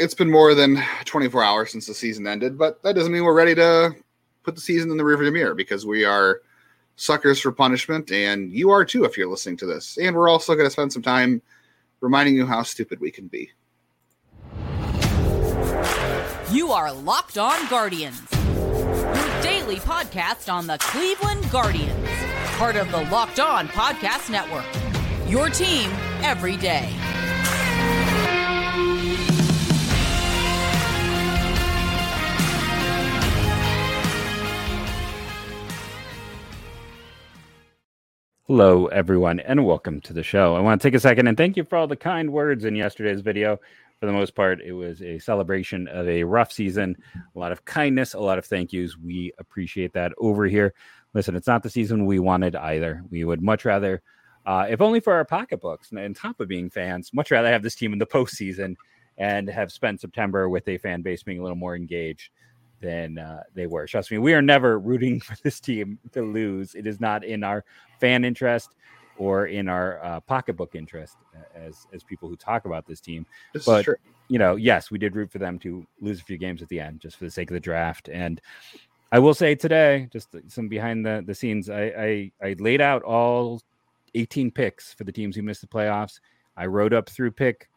it's been more than 24 hours since the season ended, but that doesn't mean we're ready to put the season in the rearview mirror because we are suckers for punishment, and you are too if you're listening to this. And we're also going to spend some time reminding you how stupid we can be. You are Locked On Guardians, your daily podcast on the Cleveland Guardians, part of the Locked On Podcast Network. Your team every day. Hello, everyone, and welcome to the show. I want to take a second and thank you for all the kind words in yesterday's video. For the most part, it was a celebration of a rough season, a lot of kindness, a lot of thank yous. We appreciate that over here. Listen, it's not the season we wanted either. We would much rather, uh, if only for our pocketbooks, and on top of being fans, much rather have this team in the postseason and have spent September with a fan base being a little more engaged than uh, they were. Trust me, we are never rooting for this team to lose. It is not in our fan interest or in our uh, pocketbook interest as as people who talk about this team. This but you know, yes, we did root for them to lose a few games at the end just for the sake of the draft. And I will say today, just some behind the the scenes, I I, I laid out all 18 picks for the teams who missed the playoffs. I wrote up through pick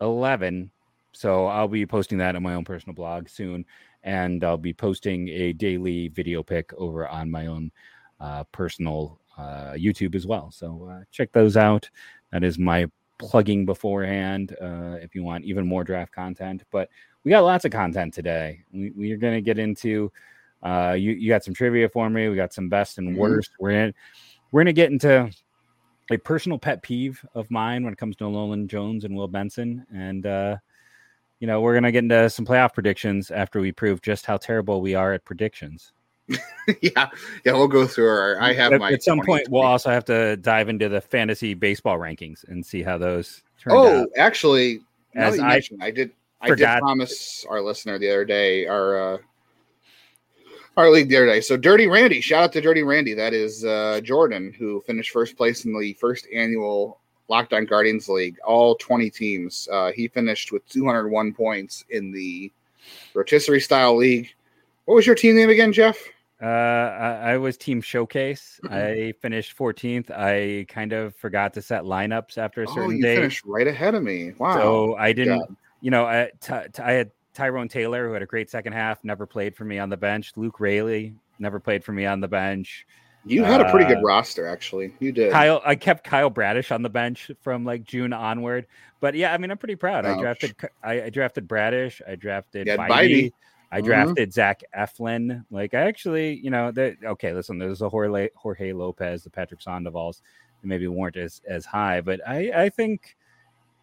11 so I'll be posting that on my own personal blog soon and I'll be posting a daily video pick over on my own uh, personal uh, YouTube as well. So uh, check those out. That is my plugging beforehand uh, if you want even more draft content. But we got lots of content today. We, we are going to get into. Uh, you you got some trivia for me. We got some best and mm-hmm. worst. Mm-hmm. We're in. We're going to get into a personal pet peeve of mine when it comes to Nolan Jones and Will Benson, and uh, you know, we're gonna get into some playoff predictions after we prove just how terrible we are at predictions. yeah, yeah, we'll go through our. I have at, my. At some point, we'll also have to dive into the fantasy baseball rankings and see how those. turn oh, out. actually, as I, I did, I did promise our listener the other day, our uh, our league the other day. So, Dirty Randy, shout out to Dirty Randy. That is uh, Jordan, who finished first place in the first annual Locked On Guardians League, all 20 teams. Uh, he finished with 201 points in the rotisserie style league. What was your team name again, Jeff? Uh, I, I was Team Showcase. I finished 14th. I kind of forgot to set lineups after a certain oh, you day. finished right ahead of me. Wow. So I didn't, yeah. you know, I, t- t- I had Tyrone Taylor, who had a great second half, never played for me on the bench. Luke Raley never played for me on the bench. You had a pretty good uh, roster, actually. You did. Kyle, I kept Kyle Bradish on the bench from like June onward. But yeah, I mean, I'm pretty proud. Ouch. I drafted, I, I, drafted Bradish. I drafted Bibee. Bibee. I mm-hmm. drafted mm-hmm. Zach Eflin. Like, I actually, you know, the, okay, listen, there's a Jorge, Jorge Lopez, the Patrick Sandovals, maybe weren't as as high, but I, I think.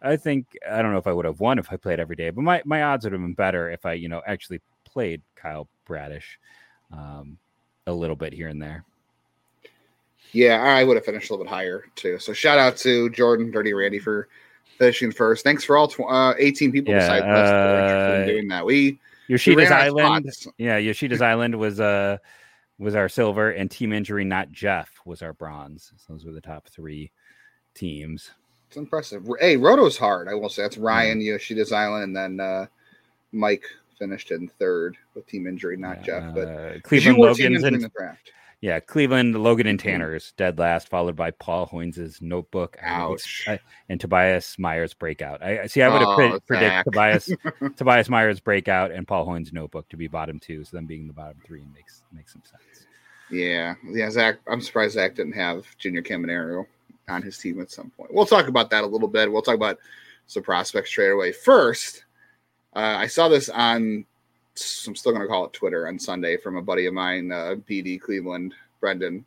I think I don't know if I would have won if I played every day, but my, my odds would have been better if I, you know, actually played Kyle Bradish um, a little bit here and there. Yeah, I would have finished a little bit higher too. So shout out to Jordan, Dirty Randy for finishing first. Thanks for all tw- uh, 18 people yeah, besides us that doing that. We Yoshida's Island. Yeah, Yoshida's Island was uh was our silver, and team injury, not Jeff, was our bronze. So those were the top three teams. It's impressive. Hey, Roto's hard. I will say that's Ryan yeah. Yoshida's Island, and then uh, Mike finished in third with team injury, not yeah, Jeff. But uh, Cleveland Logan's in, in the draft. Yeah, Cleveland, Logan and Tanner's dead last, followed by Paul Hoynes' notebook Ouch. and Tobias Myers breakout. I see. I would have oh, pre- predicted Tobias Tobias Myers breakout and Paul Hoynes' notebook to be bottom two. So them being the bottom three makes makes some sense. Yeah, yeah. Zach, I'm surprised Zach didn't have Junior Caminero on his team at some point. We'll talk about that a little bit. We'll talk about some prospects straight away. First, uh, I saw this on I'm still going to call it Twitter on Sunday from a buddy of mine, uh, BD Cleveland, Brendan.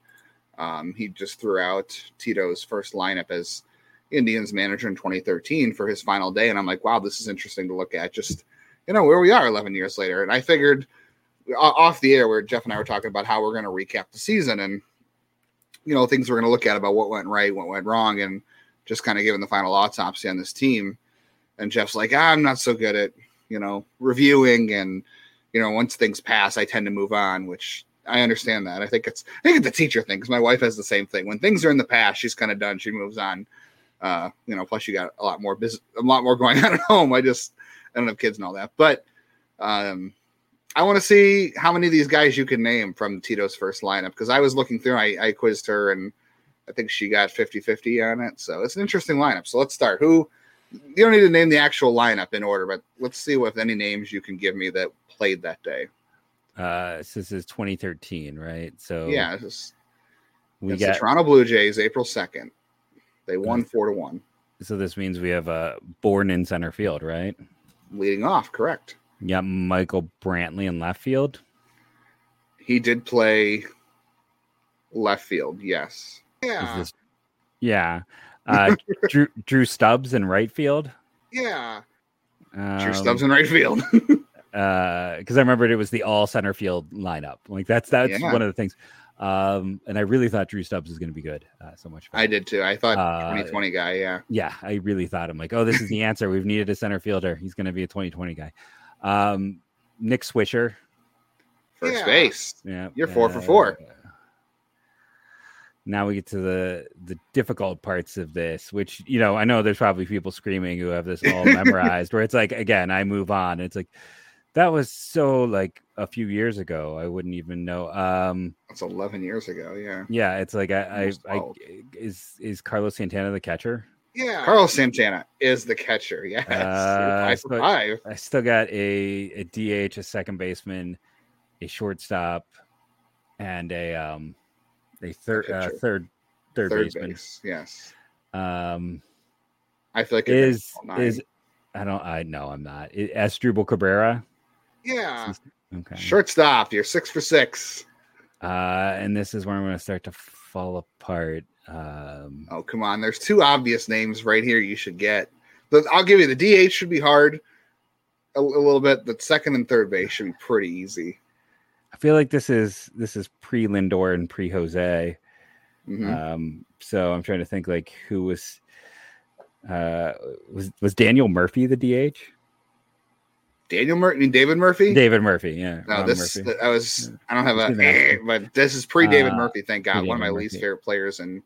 Um, he just threw out Tito's first lineup as Indians manager in 2013 for his final day. And I'm like, wow, this is interesting to look at. Just, you know, where we are 11 years later. And I figured off the air where Jeff and I were talking about how we're going to recap the season and, you know, things we're going to look at about what went right, what went wrong, and just kind of giving the final autopsy on this team. And Jeff's like, ah, I'm not so good at you know, reviewing and you know, once things pass, I tend to move on, which I understand that. I think it's I think it's a teacher thing because my wife has the same thing. When things are in the past, she's kind of done. She moves on. Uh, you know, plus you got a lot more business, a lot more going on at home. I just I don't have kids and all that, but um, I want to see how many of these guys you can name from Tito's first lineup because I was looking through, I, I quizzed her and I think she got 50 50 on it. So it's an interesting lineup. So let's start. Who you don't need to name the actual lineup in order, but let's see what any names you can give me that played that day. Uh, so this is 2013, right? So Yeah, is, we it's got the Toronto Blue Jays, April 2nd. They won four to one. so this means we have uh Bourn in center field, right? Leading off, correct. Yeah, Michael Brantley in left field. He did play left field, yes. Yeah. this- yeah. Uh, Drew Drew Stubbs in right field. Yeah. Um, Drew Stubbs in right field. because I remembered it was the all center field lineup. Like that's that's Yeah. one of the things. Um, and I really thought Drew Stubbs was going to be good. Uh, so much fun. I did too. I thought Uh, 2020 guy, yeah. yeah, I really thought I'm like, oh, this is the answer. We've needed a center fielder. He's going to be a 2020 guy. Um, Nick Swisher. First uh, base. Yeah, You're four for four. Now we get to the the difficult parts of this, which you know I know there's probably people screaming who have this all memorized. Where it's like again, I move on. It's like that was so like a few years ago. I wouldn't even know. Um, That's 11 years ago, yeah. yeah, it's like I, I, Almost I 12. is is Carlos Santana the catcher? Yeah. Carlos Santana is the catcher, yes. You're Uh, five for. I still got a, a DH, a second baseman, a shortstop, and a um a third uh, third third, Third baseman. base, yes. Um, I feel like you're is is I don't I know I'm not I- Asdrubal Cabrera. Yeah. Okay. Shortstop, you're six for six. Uh, and this is where I'm going to start to fall apart. Um, Oh, come on. There's two obvious names right here you should get. But I'll give you the DH should be hard a, a little bit. The second and third base should be pretty easy. I feel like this is this is pre Lindor and pre Jose. Mhm. Um, so I'm trying to think like who was uh was was Daniel Murphy the DH? Daniel Murphy, I mean David Murphy. David Murphy, yeah. no, Ron this Murphy. I was. I don't have a, eh, but this is pre David Uh, Murphy. Thank God, one of my pre-David least favorite players in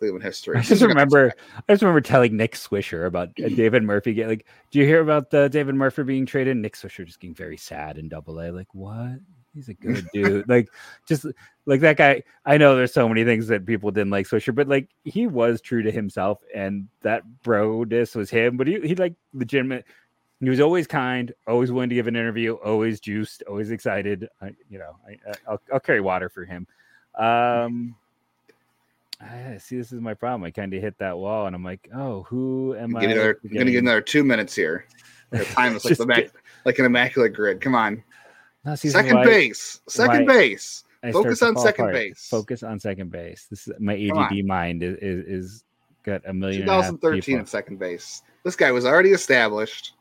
Cleveland history. I just remember I just remember telling Nick Swisher about uh, David Murphy get like do you hear about the David Murphy being traded? Nick Swisher just getting very sad in double A. Like, what? He's a good dude. like just like that guy. I know there's so many things that people didn't like Swisher, but like he was true to himself and that bro-ness was him. But he he like legitimate he was always kind, always willing to give an interview, always juiced, always excited. I, you know, I, I'll, I'll carry water for him. Um, I, see, this is my problem. I kind of hit that wall, and I'm like, oh, who am I? Another, I'm gonna give another two minutes here. The time is like Just the back, get- like an immaculate grid. Come on, No, see, second why base, second why base. I Focus on second apart. base. Focus on second base. This is my ADD mind is, is is got a million. and a half 2013 people. at second base. This guy was already established.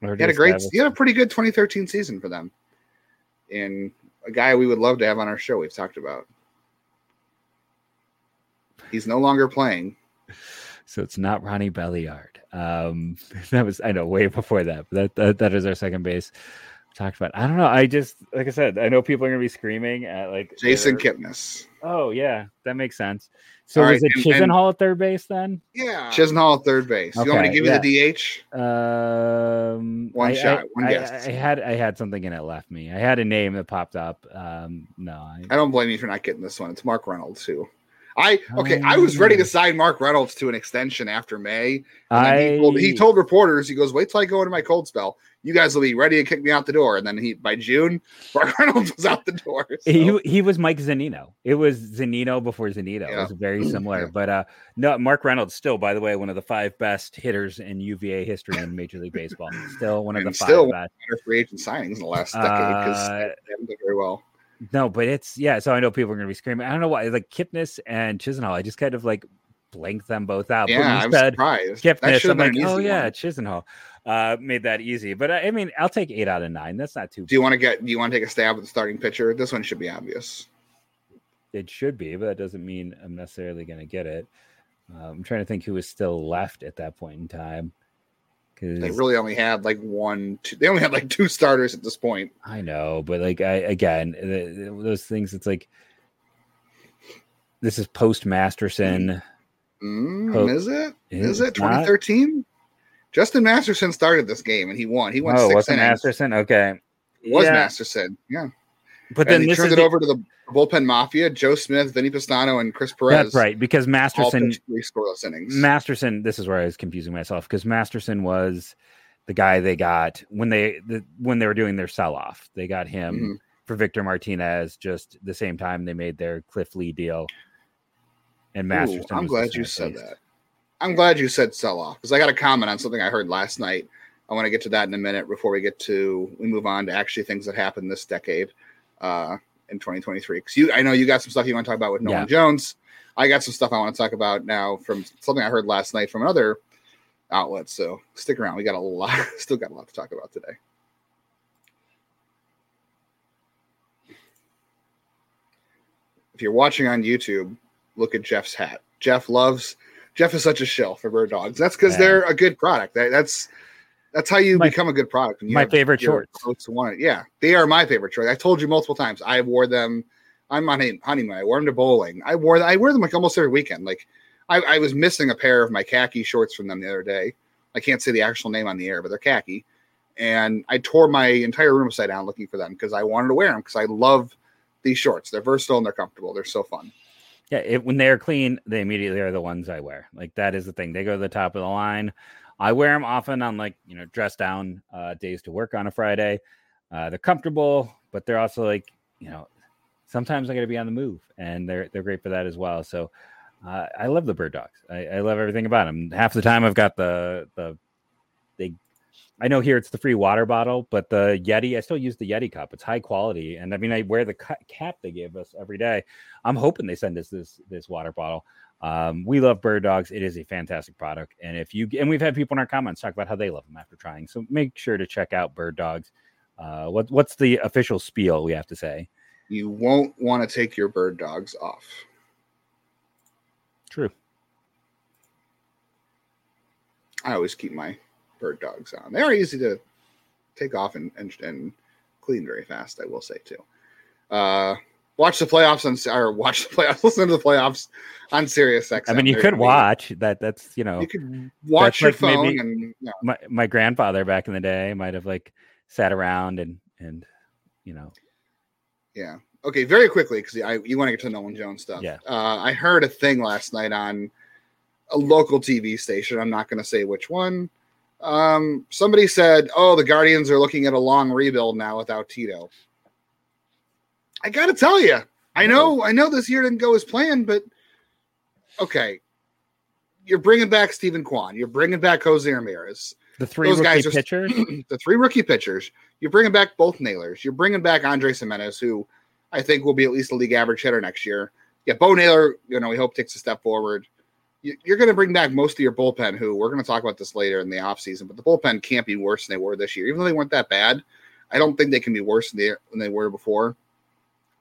He had a great, he had a pretty good 2013 season for them, and a guy we would love to have on our show. We've talked about. He's no longer playing. So it's not Ronnie Belliard. Um, that was I know way before that, but that that, that is our second base. Talked about. I don't know. I just like I said, I know people are gonna be screaming at like Jason their- Kipnis. Oh yeah, that makes sense. So All was right, it Chisenhall at third base then? Yeah, Chisenhall at third base. You want me to Okay, give you the DH? Um, One I- shot, I- one I, guess. I had I had something and it left me. I had a name that popped up. Um, no, I, don't blame you for not getting this one. It's Mark Reynolds too. I okay. I was ready to Oh. sign Mark Reynolds to an extension after May. He, told, he told reporters, he goes, "Wait till I go into my cold spell. You guys will be ready to kick me out the door." And then he by June, Mark Reynolds was out the door. so- he he was Mike Zunino. It was Zunino before Zunino. It was very similar. Yeah. But uh no, Mark Reynolds still, by the way, one of the five best hitters in UVA history in Major League Baseball. Still one of And the five still best. better free agent signings in the last decade because Uh, they haven't done very well. No, but it's yeah. So I know people are gonna be screaming. I don't know why. Like Kipnis and Chisenhall, I just kind of like blanked them both out. But Yeah, when I'm said surprised. Kipnis, I'm like, been an oh easy yeah, one. Chisenhall. Uh, made that easy. But I, I mean, I'll take eight out of nine. That's not too. Do you want to get? Do you want to take a stab at the starting pitcher? This one should be obvious. It should be, but that doesn't mean I'm necessarily going to get it. Uh, I'm trying to think who was still left at that point in time. Cause they really only had like one. Two, they only had like two starters at this point. I know, but like I again, the, the- those things. It's like this is post Masterson. Mm, is it? Is it not? 2013? Justin Masterson started this game and he won. He won Oh, six wasn't innings. Masterson? Okay. Was Yeah, Masterson. Yeah. But and then he this turned is it the- over to the bullpen mafia, Joe Smith, Vinny Pestano, and Chris Perez. That's right, because Masterson pitched three scoreless innings. Masterson, this is where I was confusing myself because Masterson was the guy they got when they the, when they were doing their sell off. They got him Mhm. for Victor Martinez just the same time they made their Cliff Lee deal. And Ooh, Masterson. I'm was glad you said face. that. I'm glad you said sell off because I got a comment on something I heard last night. I want to get to that in a minute before we get to we move on to actually things that happened this decade uh, in 2023. Because you, I know you got some stuff you want to talk about with Nolan Yeah. Jones. I got some stuff I want to talk about now from something I heard last night from another outlet. So stick around. We got a lot, still got a lot to talk about today. If you're watching on YouTube, look at Jeff's hat. Jeff loves Jeff is such a shell for birddogs. That's because they're a good product. That, that's that's how you My- become a good product. you my favorite shorts. folks who want it. Yeah, they are my favorite shorts. I told you multiple times. I wore them. I'm on a honeymoon. I wore them to bowling. I wore I wear them like almost every weekend. Like I, I was missing a pair of my khaki shorts from them the other day. I can't say the actual name on the air, but they're khaki. And I tore my entire room upside down looking for them because I wanted to wear them because I love these shorts. They're versatile and they're comfortable. They're so fun. Yeah, it, when they're clean, they immediately are the ones I wear. Like that is the thing. They go to the top of the line. I wear them often on like you know dress down uh, days to work on a Friday. Uh, they're comfortable, but they're also like you know sometimes I got to be on the move, and they're they're great for that as well. So uh, I love the birddogs. I, I love everything about them. Half the time I've got the the they. I know here it's the free water bottle, but the Yeti, I still use the Yeti cup. It's high quality, and I mean I wear the cap they gave us every day. I'm hoping they send us this this water bottle. Um, we love birddogs. It is a fantastic product, and if you and we've had people in our comments talk about how they love them after trying. So make sure to check out birddogs. Uh, what what's the official spiel we have to say? You won't want to take your birddogs off. True. I always keep my birddogs on. They are easy to take off and, and, and clean very fast, I will say too. Uh, watch the playoffs on or watch the playoffs, listen to the playoffs on Sirius XM. I mean, you could watch that. That's you know, You could watch your like phone and you know, my my grandfather back in the day might have like sat around and and you know Yeah. Okay. Very quickly, because I you want to get to Nolan Jones stuff. Yeah. Uh, I heard a thing last night on a local TV station. I'm not going to say which one. Um, somebody said, "Oh, the Guardians are looking at a long rebuild now without Tito." I got to tell you, I know, I know this year didn't go as planned, but okay. You're bringing back Steven Kwan. You're bringing back Jose Ramirez. the three Those rookie guys are- pitchers. the three rookie pitchers. You're bringing back both Naylors. You're bringing back Andres Gimenez, who I think will be at least a league average hitter next year. Yeah, Bo Naylor, you know, we hope takes a step forward. You- You're going to bring back most of your bullpen, who we're going to talk about this later in the offseason, but the bullpen can't be worse than they were this year. Even though they weren't that bad, I don't think they can be worse than they, than they were before.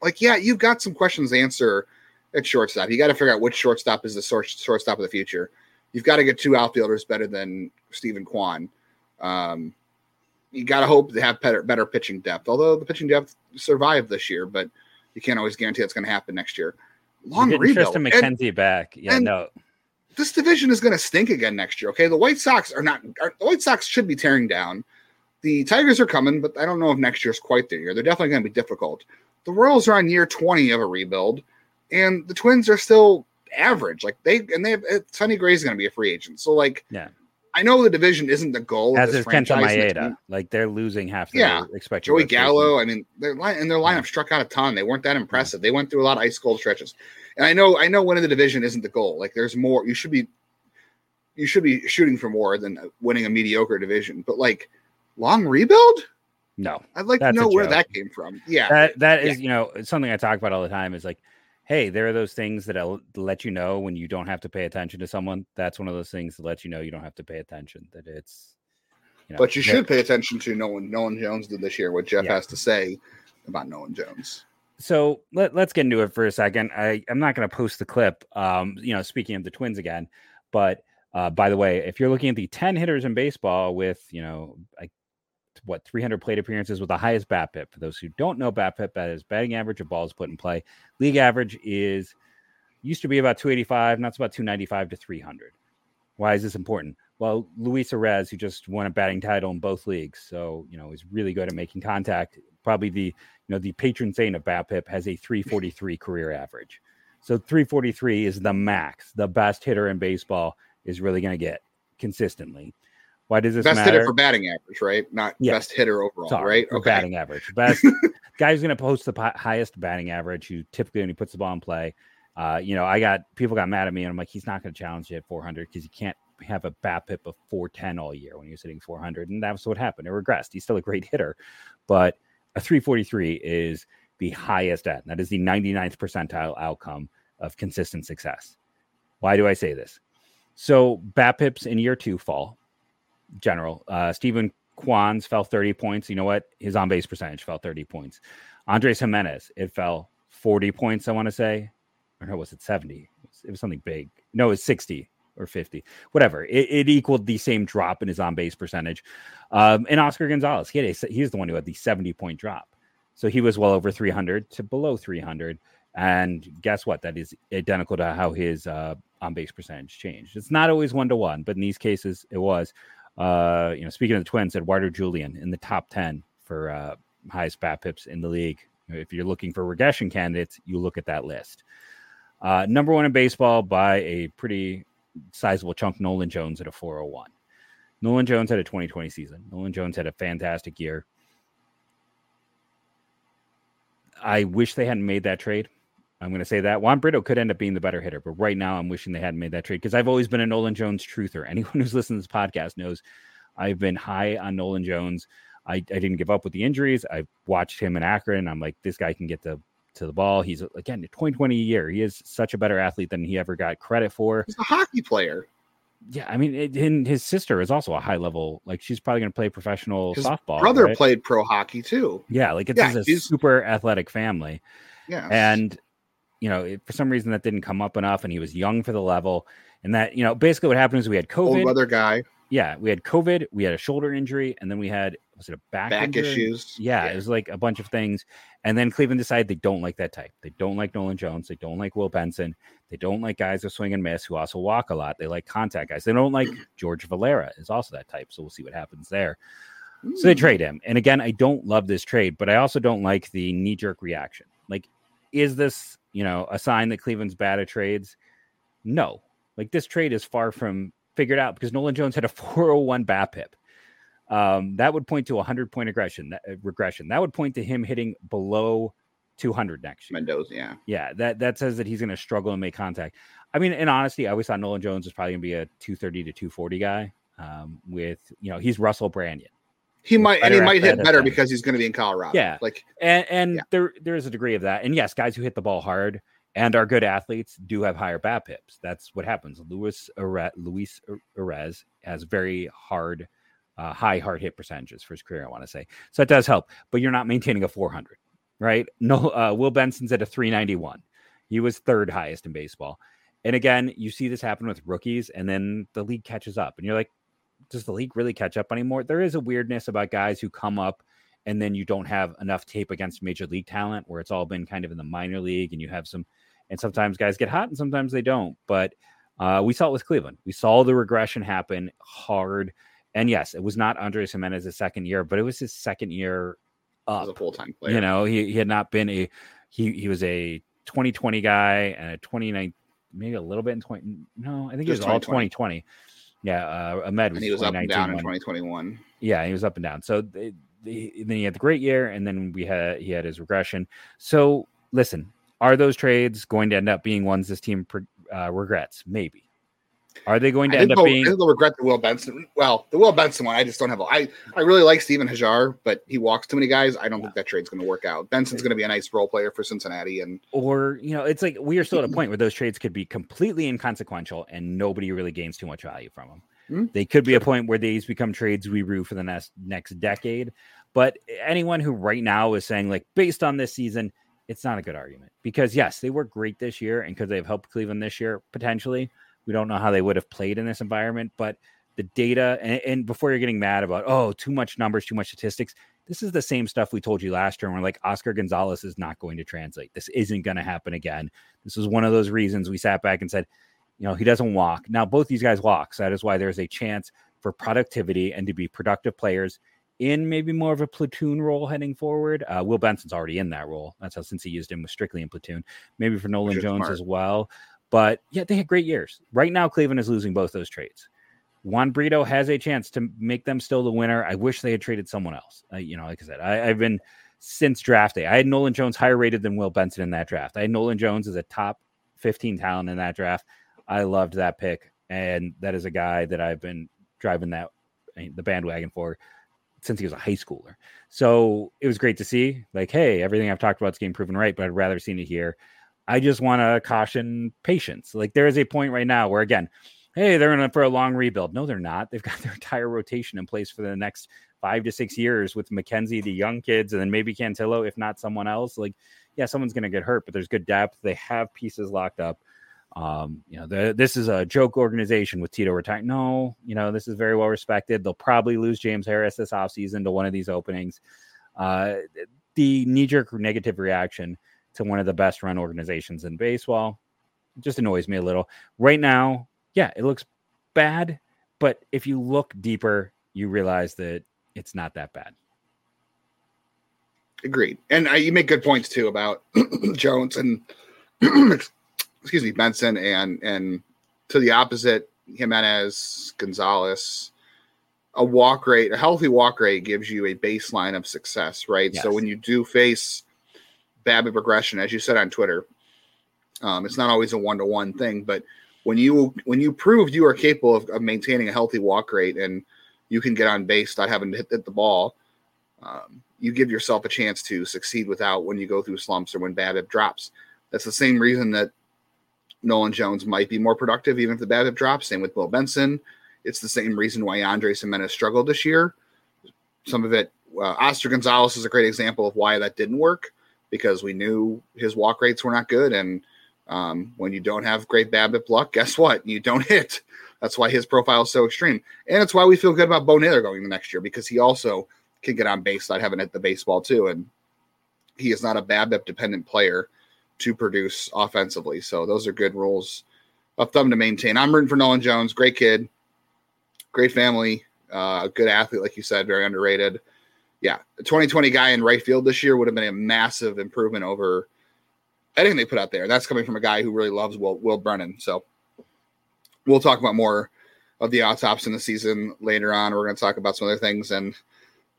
Like, yeah, you've got some questions to answer at shortstop. You got to figure out which shortstop is the short, shortstop of the future. You've got to get two outfielders better than Steven Kwan. Um, you got to hope they have better better pitching depth. Although the pitching depth survived this year, but you can't always guarantee it's going to happen next year. Long rebuild. Triston And McKenzie back. Yeah, and- no. This division is going to stink again next year. Okay, the White Sox are not. Are, the White Sox should be tearing down. The Tigers are coming, but I don't know if next year's quite their year. They're definitely going to be difficult. The Royals are on year twenty of a rebuild, and the Twins are still average. Like they and they have uh, Sonny Gray's going to be a free agent. So like, Yeah. I know the division isn't the goal. As is Kenta Maeda. Like they're losing half their Yeah. expected. Joey. Gallo. I mean, their line and their lineup struck out a ton. They weren't that impressive. They went through a lot of ice cold stretches. And I know, I know, winning the division isn't the goal. Like, there's more. You should be, you should be shooting for more than winning a mediocre division. But like, long rebuild. No, I'd like to know where that came from. Yeah, that that is you know something I talk about all the time. Is like, hey, there are those things that will let you know when you don't have to pay attention to someone. That's one of those things that lets you know you don't have to pay attention. That it's. You know, but you should pay attention to Nolan Nolan Jones did this year. What Jeff Yeah. has to say about Nolan Jones. So let, let's get into it for a second. I, I'm not going to post the clip. Um, you know, speaking of the Twins again, but uh, by the way, if you're looking at the 10 hitters in baseball with, you know, like what 300 plate appearances with the highest BABIP. For those who don't know BABIP, that is batting average of balls put in play. League average is Used to be about 285, now it's about 295 to 300. Why is this important? Well, Luis Arraez, who just won a batting title in both leagues, so you know is really good at making contact. Probably the know the patron saint of BABIP has a 343 career average. So 343 is the max. The best hitter in baseball is really going to get consistently. Why does this best matter? hitter for batting average, right? Not Yeah. best hitter overall, Sorry, right? for batting average. Best guy's going to post the highest batting average. Who typically when he puts the ball in play, uh, you know, I got people got mad at me, and I'm like, he's not going to challenge you at 400 because you can't have a BABIP of 410 all year when he was hitting 400, and that's what happened. It regressed. He's still a great hitter, but a 343 is the highest at. That is the 99th percentile outcome of consistent success. Why do I say this? So BABIPs in year two fall. General uh, Steven Kwan's fell 30 points. You know what? His on base percentage fell 30 points. Andres Gimenez, it fell 40 points, I want to say. Or no, was it 70? It was, it was something big. No, it's 60 or 50, whatever. It, it equaled the same drop in his on base percentage. Um, and Oscar Gonzalez, he had a, he's the one who had the 70 point drop. So he was well over 300 to below 300. And guess what? That is identical to how his uh, on base percentage changed. It's not always one to one, but in these cases, it was. Uh, you know, speaking of the Twins, Edouard Julien in the top 10 for uh, highest pips in the league. If you're looking for regression candidates, you look at that list. Uh, number one in baseball by a pretty sizable chunk, Nolan Jones at a 401. Nolan Jones had a 2020 season. Nolan Jones had a fantastic year. I wish they hadn't made that trade. I'm going to say that Juan Brito could end up being the better hitter, but right now I'm wishing they hadn't made that trade because I've always been a Nolan Jones truther. Anyone who's listened to this podcast knows I've been high on Nolan Jones. I, I didn't give up with the injuries. I watched him in Akron. I'm like, this guy can get the to the ball. He's again 2020 a year. He is such a better athlete than he ever got credit for. He's a hockey player. Yeah, I mean, it, and his sister is also a high level. Like she's probably going to play professional His softball. Brother right? played pro hockey too. Yeah, like it's Yeah, a he's- super athletic family. Yeah. and you know it- for some reason that didn't come up enough and he was young for the level and that you know basically what happened is we had old covid weather guy, yeah we had covid we had a shoulder injury and then we had was it a back, back injury? issues. yeah, it was like a bunch of things and then cleveland decided they don't like that type they don't like nolan jones they don't like will benson they don't like guys who swing and miss who also walk a lot they like contact guys they don't like george valera is also that type so we'll see what happens there so they Hmm. trade him. And again, I don't love this trade, but I also don't like the knee jerk reaction. Like, is this, you know, a sign that Cleveland's bad at trades? No. Like, this trade is far from figured out because Nolan Jones had a 401 BABIP. Um, that would point to a 100 point aggression, that, uh, regression. That would point to him hitting below 200 next year. Mendoza. Yeah. Yeah, that that says that he's going to struggle and make contact. I mean, in honesty, I always thought Nolan Jones was probably going to be a 230 to 240 guy. Um, with you know, he's Russell Branyan. He might and he might hit better because he's going to be in Colorado. Yeah. Like and and Yeah. there there is a degree of that and yes guys who hit the ball hard and our good athletes do have higher BABIPs. That's what happens. Luis Are- luis Arraez has very hard uh, high hard hit percentages for his career i want to say. So it does help but you're not maintaining a 400 right? No uh, will benson's at a 391 he was third highest in baseball. And again you see this happen with rookies and then the league catches up and you're like does the league really catch up anymore? There is a weirdness about guys who come up and then you don't have enough tape against major league talent where it's all been kind of in the minor league and you have some and sometimes guys get hot and sometimes they don't but uh, we saw it with cleveland we saw the regression happen hard and yes it was not andres gimenez's second year but it was his second year as a full time player. you know he, he had not been a he he was a 2020 guy and a 29 maybe a little bit in 20 no i think it was all 2020. 2020 yeah uh ahmed was, and he was up and down in 2021. Yeah, he was up and down. So the, the, then he had the great year, and then we had he had his regression. So listen, are those trades going to end up being ones this team pre- uh, regrets? Maybe. Are they going to I end up they'll, I being? think they'll regret the Will Benson. Well, the Will Benson one, I just don't have. A, I I really like Steven Hajjar, but he walks too many guys. I don't think that trade's going to work out. Benson's going to be a nice role player for Cincinnati, and Or you know, it's like we are still at a point where those trades could be completely inconsequential, and nobody really gains too much value from them. Hmm. They could be a point where these become trades we rue for the next next decade. But anyone who right now is saying like based on this season, it's not a good argument because yes, they were great this year, and could they have helped Cleveland this year potentially? We don't know how they would have played in this environment, but the data and, and before you're getting mad about oh too much numbers, too much statistics, This is the same stuff we told you last year. And we're like, Oscar Gonzalez is not going to translate. This isn't going to happen again. This was one of those reasons we sat back and said, you know, he doesn't walk. Now, both these guys walk. So that is why there's a chance for productivity and to be productive players in maybe more of a platoon role heading forward. Uh, Will Benson's already in that role. That's how since he used him was strictly in platoon. Maybe for Nolan Jones smart. as well. But yeah, they had great years. Right now, Cleveland is losing both those trades. Juan Brito has a chance to make them still the winner. I wish they had traded someone else. Uh, you know, like I said, I, have been since draft day. I had Nolan Jones higher rated than Will Benson in that draft. I had Nolan Jones as a top 15 talent in that draft. I loved that pick, and that is a guy that I've been driving that the bandwagon for since he was a high schooler. So it was great to see. Like, hey, everything I've talked about is getting proven right, but I'd rather seen it here. I just want to caution patience. Like there is a point right now where again, hey, they're in for a long rebuild. No, they're not. They've got their entire rotation in place for the next five to six years with McKenzie, the young kids, and then maybe Cantillo, if not someone else. Like, yeah, someone's going to get hurt, but there's good depth. They have pieces locked up. Um, you know, the, this is a joke organization with Tito retiring. No, you know, this is very well respected. They'll probably lose James Harris this offseason to one of these openings. Uh, the knee jerk negative reaction to one of the best run organizations in baseball just annoys me a little. Right now, yeah, it looks bad, but if you look deeper, you realize that it's not that bad. Agreed, and uh, you make good points too about Jones and excuse me Benson and and to the opposite Gimenez Gonzalez. A walk rate, a healthy walk rate, gives you a baseline of success, right? Yes. So when you do face BABIP progression, as you said on Twitter, um, it's not always a one to one thing, but when you when you proved you are capable of, of, maintaining a healthy walk rate and you can get on base without having to hit, hit the ball, um, you give yourself a chance to succeed without when you go through slumps or when BABIP drops. That's the same reason that Nolan Jones might be more productive even if the BABIP drops. Same with Will Benson. It's the same reason why Andres Gimenez struggled this year. Some of it, uh, Oscar Gonzalez is a great example of why that didn't work because we knew his walk rates were not good and – um, when you don't have great BABIP luck, guess what? You don't hit. That's why his profile is so extreme, and it's why we feel good about Bo Naylor going the next year because he also can get on base without having hit the baseball too, and he is not a BABIP dependent player to produce offensively. So those are good rules of thumb to maintain. I'm rooting for Nolan Jones. Great kid, great family, uh, good athlete, like you said, very underrated. Yeah, the 2020 guy in right field this year would have been a massive improvement over anything they put out there. That's coming from a guy who really loves Will, Will Brennan. So we'll talk about more of the autops in the season later on. We're going to talk about some other things and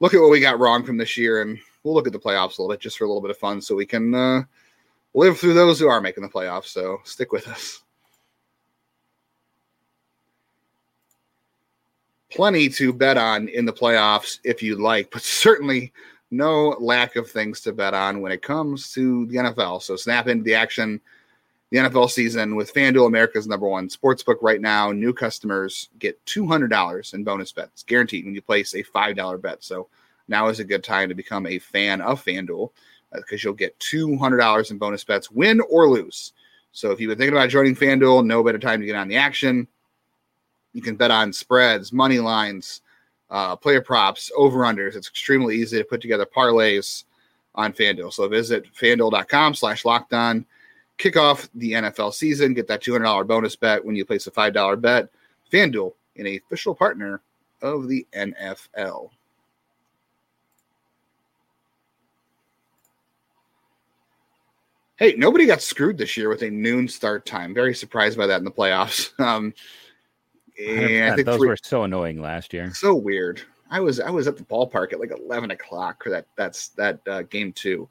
look at what we got wrong from this year. And we'll look at the playoffs a little bit just for a little bit of fun so we can uh, live through those who are making the playoffs. So stick with us. Plenty to bet on in the playoffs if you'd like, but certainly no lack of things to bet on when it comes to the NFL. So snap into the action the NFL season with FanDuel, America's number one sportsbook right now. New customers get $200 in bonus bets guaranteed when you place a $5 bet. So now is a good time to become a fan of FanDuel because you'll get $200 in bonus bets, win or lose. So if you've been thinking about joining FanDuel, no better time to get on the action. You can bet on spreads, money lines, uh, player props, over unders. It's extremely easy to put together parlays on FanDuel. So visit fanduel.com slash locked on. Kick off the NFL season. Get that $200 bonus bet when you place a $5 bet. FanDuel, an official partner of the NFL. Hey, nobody got screwed this year with a noon start time. Very surprised by that in the playoffs. Um, and I think those three, were so annoying last year. So weird. I was I was at the ballpark at like eleven o'clock for that that's that uh, game two.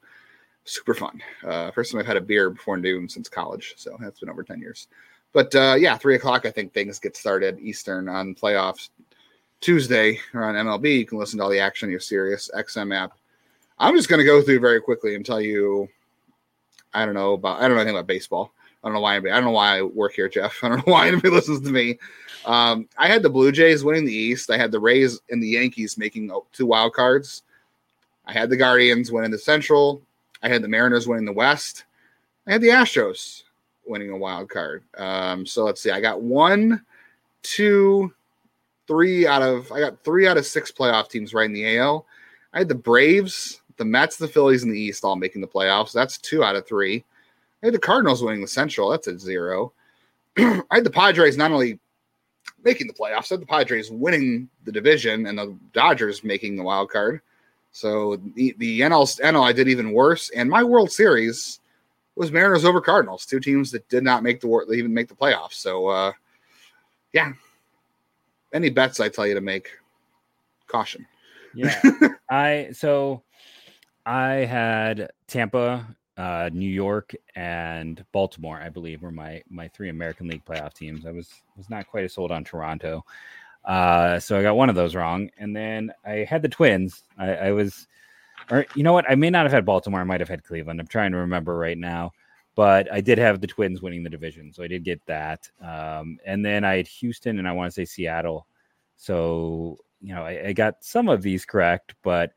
Super fun. Uh, first time I've had a beer before noon since college, so that's been over ten years. But uh, yeah, three o'clock I think things get started Eastern on playoffs. Tuesday or on MLB, you can listen to all the action on your Sirius XM app. I'm just going to go through very quickly and tell you. I don't know about I don't know anything about baseball. I don't know why anybody, I don't know why I work here, Jeff. I don't know why anybody listens to me. Um, I had the Blue Jays winning the East. I had the Rays and the Yankees making two wild cards. I had the Guardians winning the Central. I had the Mariners winning the West. I had the Astros winning a wild card. Um, so let's see. I got one, two, three out of I got three out of six playoff teams right in the AL. I had the Braves, the Mets, the Phillies, and the East all making the playoffs. That's two out of three. I had the Cardinals winning the Central. That's a zero. I had the Padres not only making the playoffs, I had the Padres winning the division and the Dodgers making the wild card. So the, the NL, NL I did even worse. And my World Series was Mariners over Cardinals, two teams that did not make the even make the playoffs. So uh, yeah, any bets I tell you to make, caution. Yeah, I so I had Tampa, uh, New York, and Baltimore. I believe were my my three American League playoff teams. I was was not quite as sold on Toronto, uh, so I got one of those wrong. And then I had the Twins. I, I was, or you know what? I may not have had Baltimore. I might have had Cleveland. I'm trying to remember right now but I did have the Twins winning the division, so I did get that. Um, and then I had Houston, and I want to say Seattle. So you know, I, I, got some of these correct, but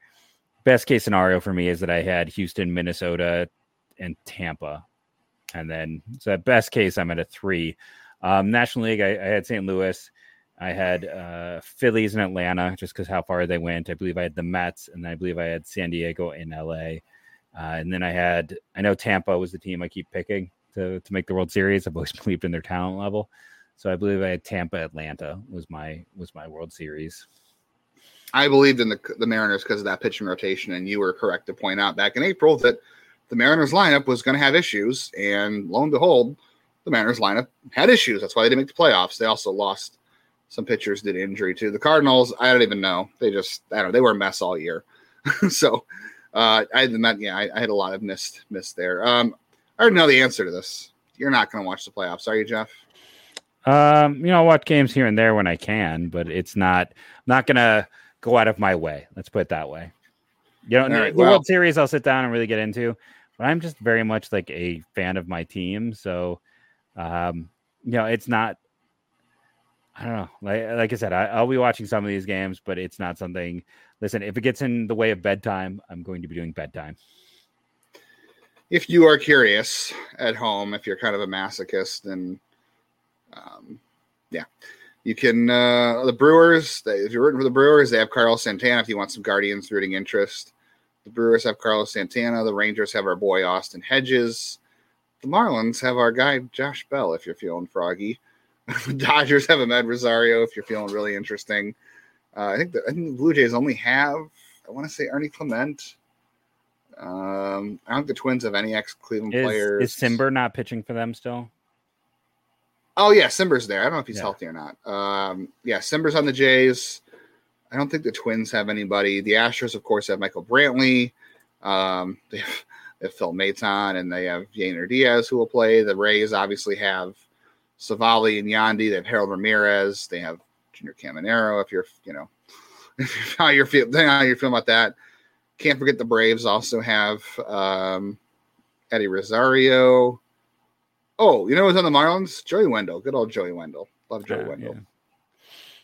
best case scenario for me is that I had Houston, Minnesota, and Tampa. And then, so at best case, I'm at a three. Um, National League, I, I had St. Louis. I had uh, Phillies and Atlanta just because how far they went. I believe I had the Mets, and I believe I had San Diego in LA. Uh, and then I had, I know Tampa was the team I keep picking to, to make the World Series. I've always believed in their talent level. So I believe I had Tampa, Atlanta was my was my World Series. I believed in the the Mariners because of that pitching rotation, and you were correct to point out back in April that the Mariners lineup was going to have issues, and lo and behold, the Mariners lineup had issues. That's why they didn't make the playoffs. They also lost some pitchers did injury to the Cardinals. I don't even know. They just I don't know. They were a mess all year. so uh, I had Met. Yeah, I, I, had a lot of missed missed there. Um, I already know the answer to this. You're not going to watch the playoffs, are you, Jeff? Um, you know, I'll watch games here and there when I can, but it's not not gonna go out of my way. Let's put it that way. You know, right, the well, World Series I'll sit down and really get into, but I'm just very much like a fan of my team. So, um, you know, it's not. I don't know. Like like I said, I, will be watching some of these games, but it's not something. Listen, if it gets in the way of bedtime, I'm going to be doing bedtime. If you are curious at home, if you're kind of a masochist and um, yeah, you can. Uh, the Brewers, they, if you're rooting for the Brewers, they have Carlos Santana. If you want some Guardians rooting interest, the Brewers have Carlos Santana. The Rangers have our boy Austin Hedges. The Marlins have our guy Josh Bell. If you're feeling froggy, the Dodgers have Amed Rosario. If you're feeling really interesting, uh, I think the, I think the Blue Jays only have I want to say Ernie Clement. Um, I don't think the Twins have any ex Cleveland players. Is Cimber not pitching for them still? Oh yeah, Cimber's there. I don't know if he's yeah. healthy or not. Um, yeah, Cimber's on the Jays. I don't think the Twins have anybody. The Astros, of course, have Michael Brantley. Um, they, have, they have Phil Maton and they have Yainer Diaz who will play. The Rays obviously have Savali and Yandy. They have Harold Ramirez. They have Junior Caminero. If you're, you know, how you're feeling, how you're feeling about that. Can't forget the Braves also have um, Eddie Rosario. Oh, you know who's on the Marlins? Joey Wendle. Good old Joey Wendle. Love Joey uh, Wendle. Yeah.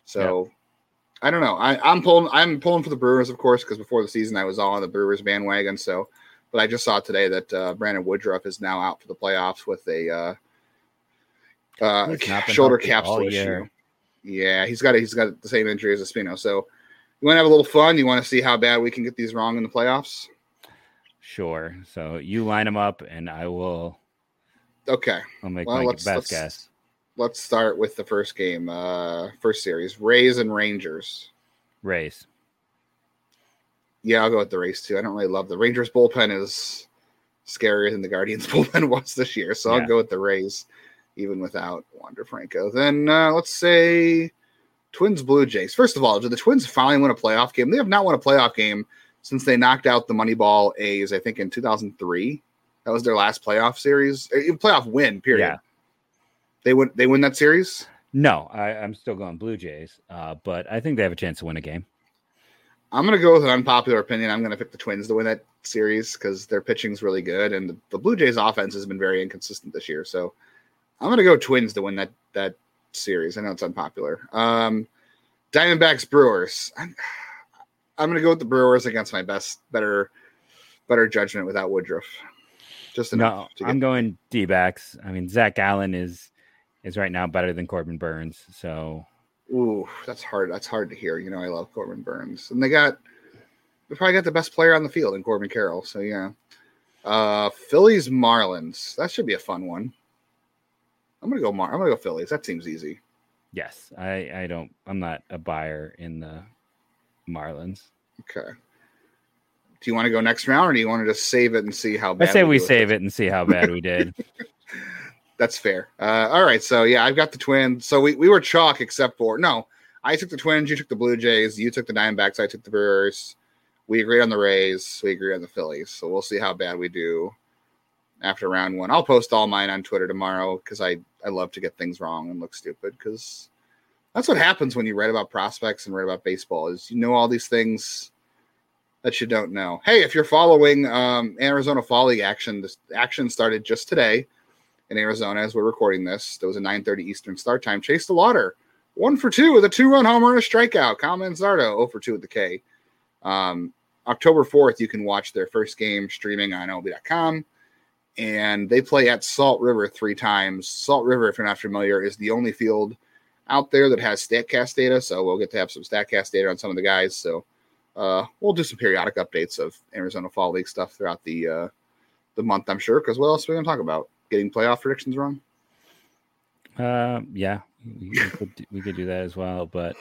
So I don't know. I, am pulling I'm pulling for the Brewers, of course, because before the season I was all on the Brewers bandwagon. So but I just saw today that uh, Brandon Woodruff is now out for the playoffs with a uh, uh, shoulder capsule issue. Yeah, he's got a, he's got the same injury as Espino. So you want to have a little fun? You want to see how bad we can get these wrong in the playoffs? Sure. So you line them up, and I will Okay. I'll make well, my let's, best let's, guess. Let's start with the first game, uh, first series, Rays and Rangers. Rays. Yeah, I'll go with the Rays too. I don't really love the Rangers bullpen is scarier than the Guardians bullpen was this year, so yeah. I'll go with the Rays, even without Wander Franco. Then uh, let's say Twins Blue Jays. First of all, did the Twins finally win a playoff game? They have not won a playoff game since they knocked out the Moneyball A's, I think, in 2003. That was their last playoff series, uh, playoff win. Period. Yeah. They win. They win that series. No, I, am still going Blue Jays, uh, but I think they have a chance to win a game. I'm going to go with an unpopular opinion. I'm going to pick the Twins to win that series because their pitching's really good, and the, the, Blue Jays' offense has been very inconsistent this year. So I'm going to go Twins to win that that series. I know it's unpopular. Um, Diamondbacks Brewers. I'm, I'm going to go with the Brewers against my best, better, better judgment without Woodruff. Just enough. No, I'm going D backs. I mean, Zach Allen is is right now better than Corbin Burnes. So, ooh, that's hard. That's hard to hear. You know, I love Corbin Burnes, and they got we probably got the best player on the field in Corbin Carroll. So yeah. Uh, Phillies Marlins. That should be a fun one. I'm gonna go. Mar- I'm gonna go Phillies. That seems easy. Yes, I I don't. I'm not a buyer in the Marlins. Okay. Do you want to go next round, or do you want to just save it and see how bad? I say we, do save it and see how bad we did. That's fair. Uh, all right, so yeah, I've got the Twins. So we, we were chalk except for no, I took the Twins, you took the Blue Jays, you took the Diamondbacks, I took the Brewers. We agreed on the Rays, we agree on the Phillies. So we'll see how bad we do after round one. I'll post all mine on Twitter tomorrow because I I love to get things wrong and look stupid because that's what happens when you write about prospects and write about baseball is you know all these things that you don't know. Hey, if you're following um, Arizona Fall League action, this action started just today in Arizona as we're recording this. There was a 9:30 Eastern start time. Chase DeLauter, one for two with a two-run homer and a strikeout. Kyle Manzardo, 0 for two with the K. Um, October 4th, you can watch their first game streaming on MLB.com. And they play at Salt River three times. Salt River, if you're not familiar, is the only field out there that has StatCast data. So we'll get to have some StatCast data on some of the guys. So uh, we'll do some periodic updates of Arizona Fall League stuff throughout the uh, the month, I'm sure. Because what else are we going to talk about? Getting playoff predictions wrong? Uh, yeah, we, we, could, do, we could do that as well. But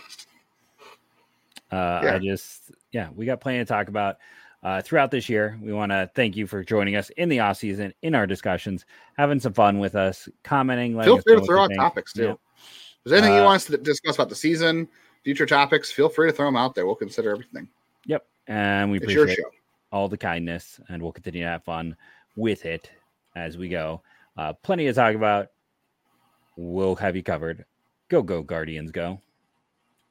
uh, yeah. I just, yeah, we got plenty to talk about. Uh, throughout this year, we want to thank you for joining us in the off season in our discussions, having some fun with us, commenting. Feel free to throw out topics too. Yeah. If there's anything uh, you want us to discuss about the season, future topics, feel free to throw them out there. We'll consider everything. Yep. And we it's appreciate all the kindness and we'll continue to have fun with it as we go. Uh, plenty to talk about. We'll have you covered. Go, go, Guardians, go.